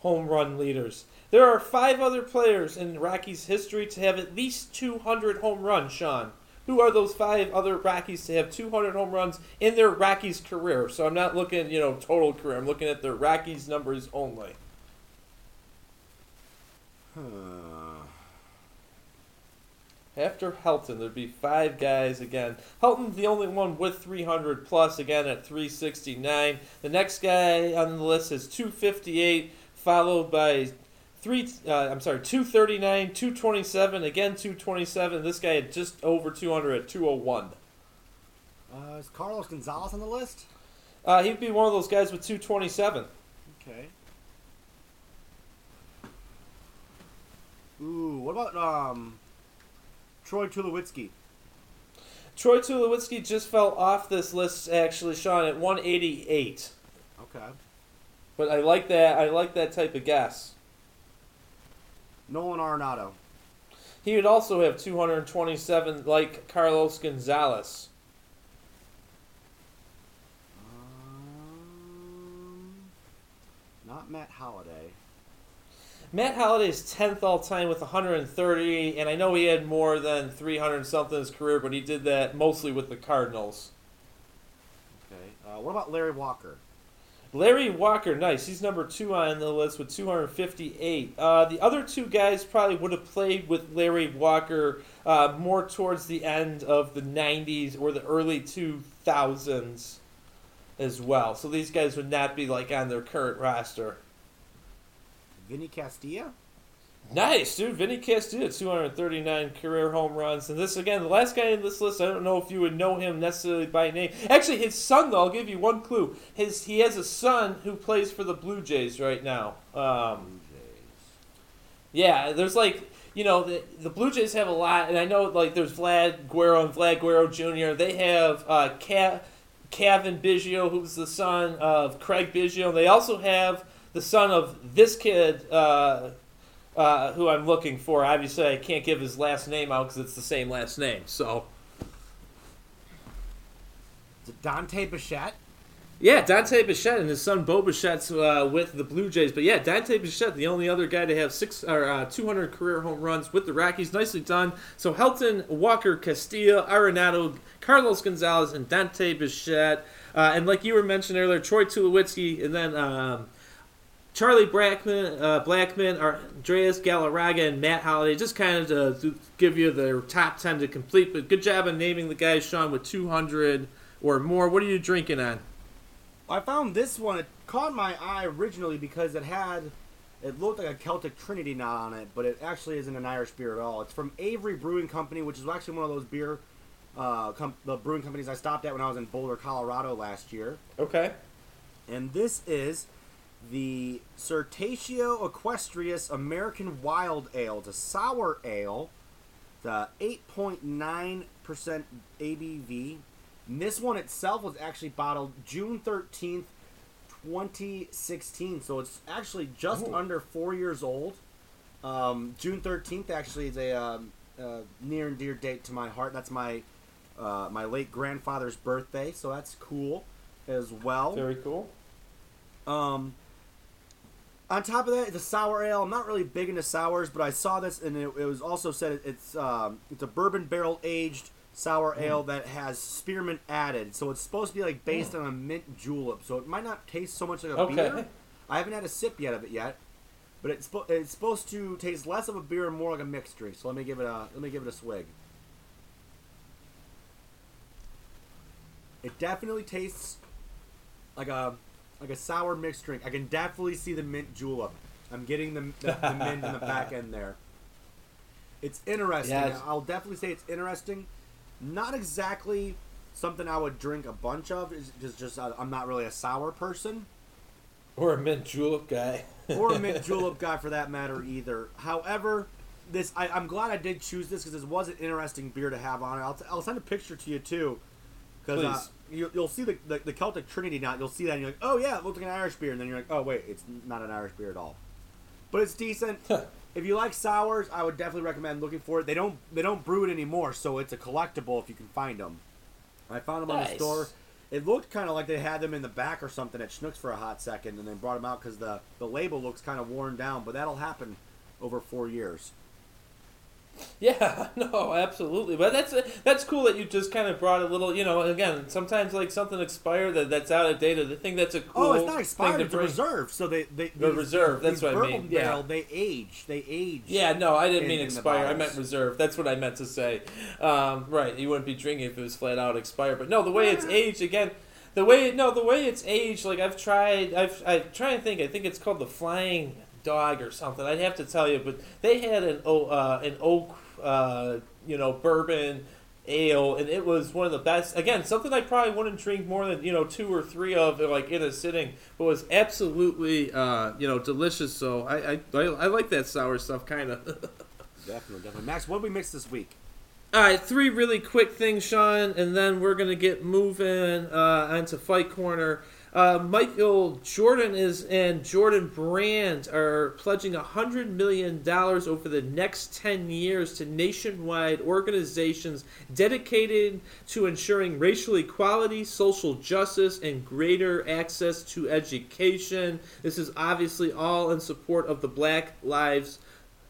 Speaker 1: home run leaders. There are five other players in Rockies history to have at least 200 home runs, Sean. Who are those five other Rockies to have 200 home runs in their Rockies career? So I'm not looking, you know, total career. I'm looking at their Rockies numbers only. After Helton, there'd be five guys again. Helton's the only one with 300 plus again at 369. The next guy on the list is 258, followed by three. Uh, I'm sorry, 239, 227, again 227. This guy had just over 200 at 201.
Speaker 2: Uh, is Carlos Gonzalez on the list?
Speaker 1: Uh, he'd be one of those guys with 227.
Speaker 2: Okay. Ooh, what about um Troy Tulowitzki?
Speaker 1: Troy Tulowitzki just fell off this list actually, Sean, at 188.
Speaker 2: Okay.
Speaker 1: But I like that. I like that type of guess.
Speaker 2: Nolan Arenado.
Speaker 1: He would also have 227, like Carlos Gonzalez.
Speaker 2: Um, not Matt Holliday.
Speaker 1: Matt Holliday's 10th all time with 130, and I know he had more than 300 something in his career, but he did that mostly with the Cardinals.
Speaker 2: Okay. Uh, what about Larry Walker?
Speaker 1: Larry Walker, nice. He's number two on the list with 258. Uh, the other two guys probably would have played with Larry Walker uh, more towards the end of the 90s or the early 2000s as well. So these guys would not be like on their current roster.
Speaker 2: Vinny Castilla?
Speaker 1: Nice, dude. Vinny Castilla, 239 career home runs. And this, again, the last guy in this list, I don't know if you would know him necessarily by name. Actually, his son, though, I'll give you one clue. His He has a son who plays for the Blue Jays right now. Um, yeah, there's like, you know, the, the Blue Jays have a lot, and I know, like, there's Vlad Guerrero and Vlad Guerrero Jr. They have uh, Ca- Kevin Biggio, who's the son of Craig Biggio. They also have the son of this kid, uh, uh, who I'm looking for. Obviously, I can't give his last name out because it's the same last name. So,
Speaker 2: Is it Dante Bichette?
Speaker 1: yeah, Dante Bichette and his son Bo Bichette's uh, with the Blue Jays. But yeah, Dante Bichette, the only other guy to have six or uh, 200 career home runs with the Rockies. Nicely done. So Helton, Walker, Castilla, Arenado, Carlos Gonzalez, and Dante Bichette. Uh, and like you were mentioning earlier, Troy Tulowitzki, and then um, Charlie Blackmon, uh, Blackmon, Andreas Galarraga, and Matt Holliday. Just kind of to, to give you their top 10 to complete. But good job on naming the guys, Sean, with 200 or more. What are you drinking on?
Speaker 2: I found this one. It caught my eye originally because it had, it looked like a Celtic Trinity knot on it, but it actually isn't an Irish beer at all. It's from Avery Brewing Company, which is actually one of those beer, uh, com- the brewing companies I stopped at when I was in Boulder, Colorado last year.
Speaker 1: Okay.
Speaker 2: And this is the Certatio Equestris American Wild Ale. It's a sour ale. The 8.9% ABV. And this one itself was actually bottled June 13th, 2016. So it's actually just
Speaker 1: Ooh.
Speaker 2: under four years old. Um, June 13th actually is a um, uh, near and dear date to my heart. That's my uh, my late grandfather's birthday, so that's cool as well.
Speaker 1: Very cool.
Speaker 2: Um, on top of that, it's a sour ale. I'm not really big into sours, but I saw this and it, it was also said it's um, it's a bourbon barrel aged sour ale that has spearmint added. So it's supposed to be like based on a mint julep. So it might not taste so much like a
Speaker 1: Okay.
Speaker 2: beer. I haven't had a sip yet of it yet, but it's it's supposed to taste less of a beer and more like a mixed drink. So let me give it a let me give it a swig. It definitely tastes like a like a sour mixed drink. I can definitely see the mint julep. I'm getting the, the, the mint in the back end there. It's interesting.
Speaker 1: Yeah, it's-
Speaker 2: I'll definitely say it's interesting. Not exactly something I would drink a bunch of. Is just just uh, I'm not really a sour person
Speaker 1: Or a mint julep guy.
Speaker 2: or a mint julep guy for that matter either. However, this I, I'm glad I did choose this because this was an interesting beer to have on it. I'll, t- I'll send a picture to you too, because uh. You, you'll see the, the the Celtic Trinity now. You'll see that and you're like, oh yeah, it looks like an Irish beer, and then you're like, oh wait, it's not an Irish beer at all. But it's decent. if you like sours, I would definitely recommend looking for it. They don't they don't brew it anymore, so it's a collectible if you can find them. I found them on the store. It looked kind of like they had them in the back or something at Schnucks for a hot second, and then brought them out because the the label looks kind of worn down. But that'll happen over four years.
Speaker 1: Yeah, no, absolutely. But that's that's cool that you just kind of brought a little, you know. Again, sometimes like something expired that that's out of date. I think that's a cool.
Speaker 2: Oh, it's not
Speaker 1: thing
Speaker 2: expired;
Speaker 1: to
Speaker 2: it's a
Speaker 1: bring.
Speaker 2: reserve. So they they
Speaker 1: The
Speaker 2: these-
Speaker 1: reserve, that's what I mean,
Speaker 2: bourbon
Speaker 1: yeah.
Speaker 2: they age. They age.
Speaker 1: Yeah, no, I didn't
Speaker 2: in-
Speaker 1: mean expire. I meant reserve. That's what I meant to say. Um, right, you wouldn't be drinking if it was flat out expired. But no, the way it's aged again, the way no, the way it's aged. Like I've tried, I've I try and think. I think it's called the Flying Dog or something. I'd have to tell you, but they had an uh, an oak, uh, you know, bourbon ale, and it was one of the best. Again, something I probably wouldn't drink more than you know two or three of, like in a sitting, but was absolutely uh, you know delicious. So I I, I, I like that sour stuff, kind of.
Speaker 2: definitely, definitely. Max, what did we mix this week?
Speaker 1: All right, three really quick things, Sean, and then we're gonna get moving uh, onto Fight Corner. Uh, Michael Jordan is and Jordan Brand are pledging hundred million dollars over the next ten years to nationwide organizations dedicated to ensuring racial equality, social justice, and greater access to education. This is obviously all in support of the Black Lives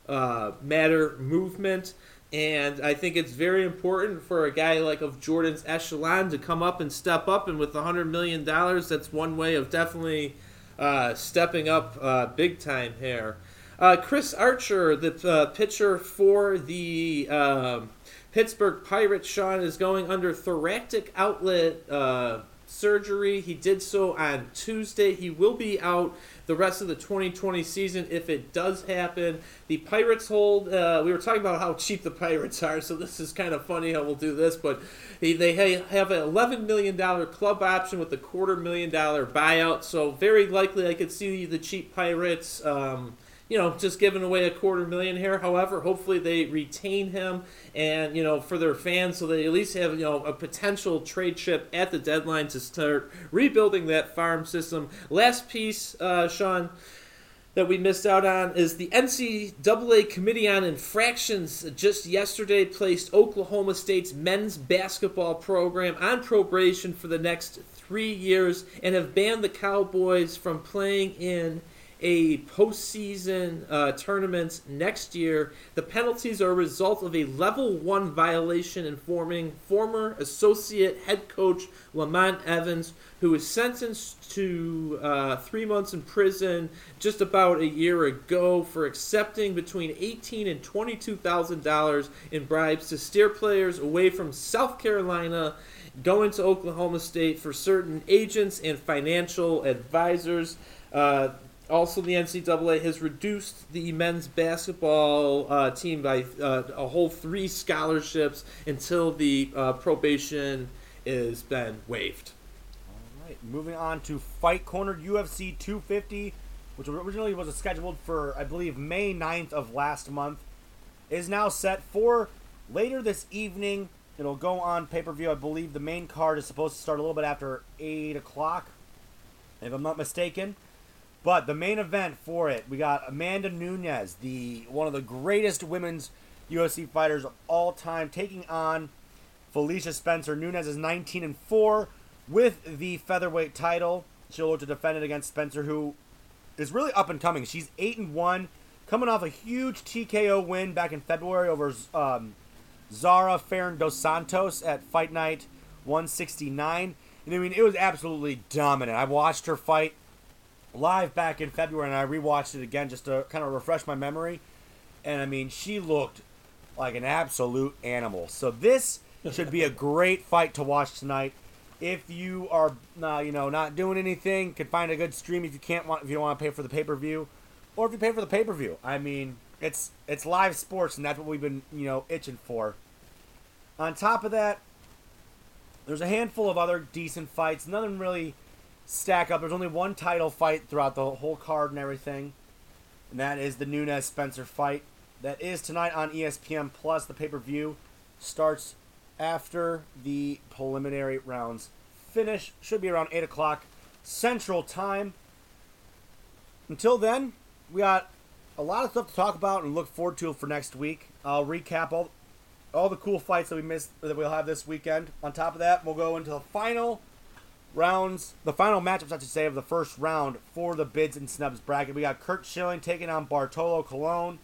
Speaker 1: uh, Matter movement. And I think it's very important for a guy like of Jordan's echelon to come up and step up. And with a hundred million dollars, that's one way of definitely uh, stepping up uh, big time here. Uh, Chris Archer, the uh, pitcher for the um, Pittsburgh Pirates, Sean is going under thoracic outlet uh, surgery. He did so on Tuesday. He will be out the rest of the 2020 season if it does happen. The Pirates hold. Uh, we were talking about how cheap the Pirates are, so this is kind of funny how we'll do this. But they, have an 11 million dollar club option with a quarter million dollar buyout. So very likely, I could see the cheap Pirates. Um, you know, just giving away a quarter million here. However, hopefully they retain him and, you know, for their fans so they at least have, you know, a potential trade chip at the deadline to start rebuilding that farm system. Last piece, uh, Sean, that we missed out on is the NCAA Committee on Infractions just yesterday placed Oklahoma State's men's basketball program on probation for the next three years and have banned the Cowboys from playing in a postseason uh, tournament next year. The penalties are a result of a level one violation informing former associate head coach Lamont Evans, who was sentenced to uh, three months in prison just about a year ago for accepting between eighteen and twenty-two thousand dollars in bribes to steer players away from South Carolina going to Oklahoma State for certain agents and financial advisors. Uh, also, the NCAA has reduced the men's basketball uh, team by uh, a whole three scholarships until the uh, probation is been waived.
Speaker 2: All right, moving on to Fight Corner UFC 250, which originally was scheduled for, I believe, May 9th of last month, is now set for later this evening. It'll go on pay per view. I believe the main card is supposed to start a little bit after 8 o'clock, if I'm not mistaken. But the main event for it, we got Amanda Nunes, the one of the greatest women's UFC fighters of all time, taking on Felicia Spencer. Nunes is 19 and 4 with the featherweight title. She'll look to defend it against Spencer, who is really up and coming. She's 8 and 1, coming off a huge TKO win back in February over um, Zarah Fairn dos Santos at Fight Night 169. And I mean, it was absolutely dominant. I watched her fight live back in February, and I rewatched it again just to kind of refresh my memory. And I mean, she looked like an absolute animal. So this should be a great fight to watch tonight. If you are, uh, you know, not doing anything, can find a good stream if you can't want if you don't want to pay for the pay per view, or if you pay for the pay per view. I mean, it's it's live sports, and that's what we've been you know itching for. On top of that, there's a handful of other decent fights. Nothing really stack up. There's only one title fight throughout the whole card and everything, and that is the Nunes Spencer fight. That is tonight on ESPN Plus. The pay per view starts after the preliminary rounds finish. Should be around 8 o'clock Central Time. Until then, we got a lot of stuff to talk about and look forward to for next week. I'll recap all all the cool fights that we missed that we'll have this weekend. On top of that, we'll go into the final rounds, the final matchups, I should say, of the first round for the bids and snubs bracket. We got Curt Schilling taking on Bartolo Colon.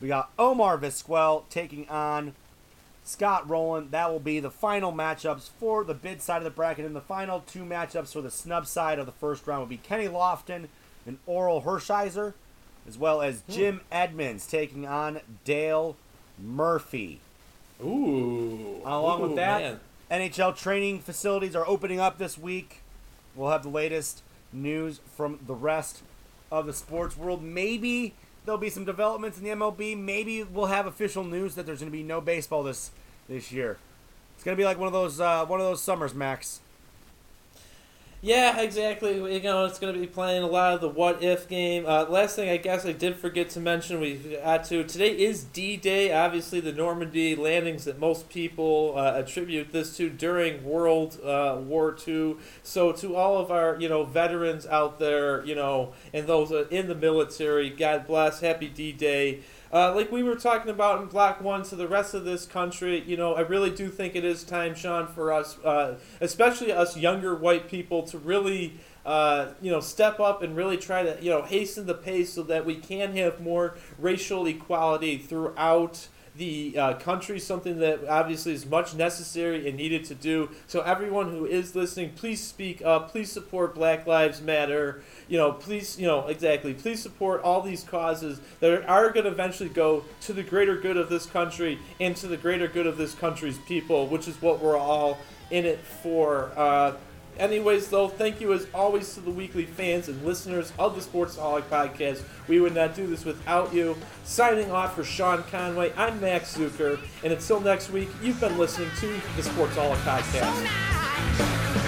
Speaker 2: We got Omar Vizquel taking on Scott Rolen. That will be the final matchups for the bid side of the bracket. And the final two matchups for the snub side of the first round will be Kenny Lofton and Orel Hershiser, as well as hmm. Jim Edmonds taking on Dale Murphy.
Speaker 1: Ooh.
Speaker 2: Along
Speaker 1: Ooh,
Speaker 2: with that,
Speaker 1: man.
Speaker 2: NHL training facilities are opening up this week. We'll have the latest news from the rest of the sports world. Maybe there'll be some developments in the MLB. Maybe we'll have official news that there's going to be no baseball this this year. It's going to be like one of those uh, one of those summers, Max.
Speaker 1: Yeah, exactly. You know, it's going to be playing a lot of the what if game. Uh, last thing I guess I did forget to mention, we had to. Today is D Day, obviously, the Normandy landings that most people uh, attribute this to during World uh, War II. So, to all of our, you know, veterans out there, you know, and those uh, in the military, God bless, happy D Day. Uh, like we were talking about in Block One to the rest of this country, you know, I really do think it is time, Sean, for us, uh, especially us younger white people, to really, uh, you know, step up and really try to, you know, hasten the pace so that we can have more racial equality throughout the uh, country, something that obviously is much necessary and needed to do. So everyone who is listening, please speak up. Please support Black Lives Matter. You know, please, you know, exactly. Please support all these causes that are going to eventually go to the greater good of this country and to the greater good of this country's people, which is what we're all in it for. Uh, Anyways, though, thank you as always to the weekly fans and listeners of the Sportsaholic Podcast. We would not do this without you. Signing off for Sean Conway, I'm Max Zuiker, and until next week, you've been listening to the Sportsaholic Podcast.